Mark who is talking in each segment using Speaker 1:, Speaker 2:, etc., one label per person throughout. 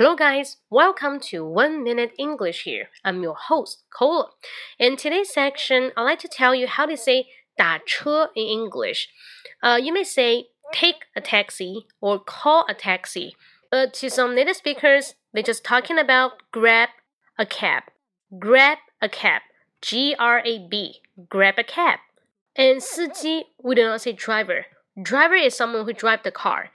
Speaker 1: Hello, guys. Welcome to One Minute English here. I'm your host, Cola. In today's section, I'd like to tell you how to say 打车 in English. Uh, you may say take a taxi or call a taxi. But to some native speakers, they're just talking about grab a cab. Grab a cab. G R A B. Grab a cab. And 司机, we do not say driver. Driver is someone who drive the car.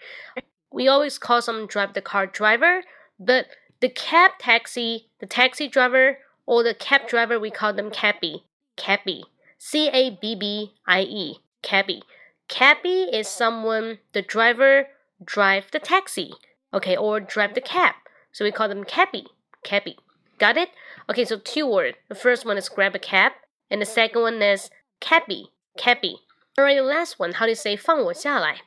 Speaker 1: We always call someone drive the car driver but the cab taxi, the taxi driver, or the cab driver, we call them cabbie. Cabbie. C A B B I E. Cabbie. Cabbie is someone, the driver drive the taxi, okay, or drive the cab. So we call them cabbie. Cabbie. Got it? Okay, so two words. The first one is grab a cab, and the second one is cabbie. Cabbie. Alright, the last one. How do you say 放我下来?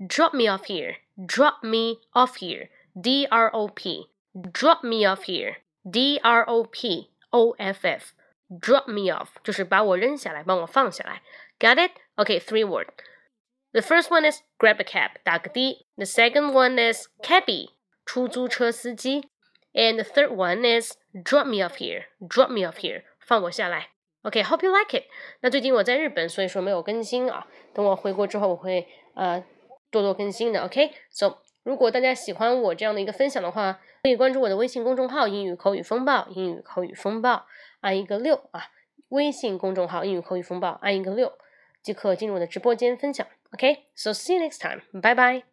Speaker 1: Drop me off here. Drop me off here. D R O P. Drop me off here. D R O P O F F. Drop me off 就是把我扔下来，帮我放下来。Got it? Okay, three word. The first one is grab a cab, 打个的。The second one is cabbie, 出租车司机。And the third one is drop me off here. Drop me off here. 放我下来。Okay, hope you like it. 那最近我在日本，所以说没有更新啊。等我回国之后，我会呃多多更新的。Okay, so 如果大家喜欢我这样的一个分享的话，可以关注我的微信公众号“英语口语风暴”，英语口语风暴，按一个六啊！微信公众号“英语口语风暴”，按一个六即可进入我的直播间分享。OK，so see you next time，拜拜。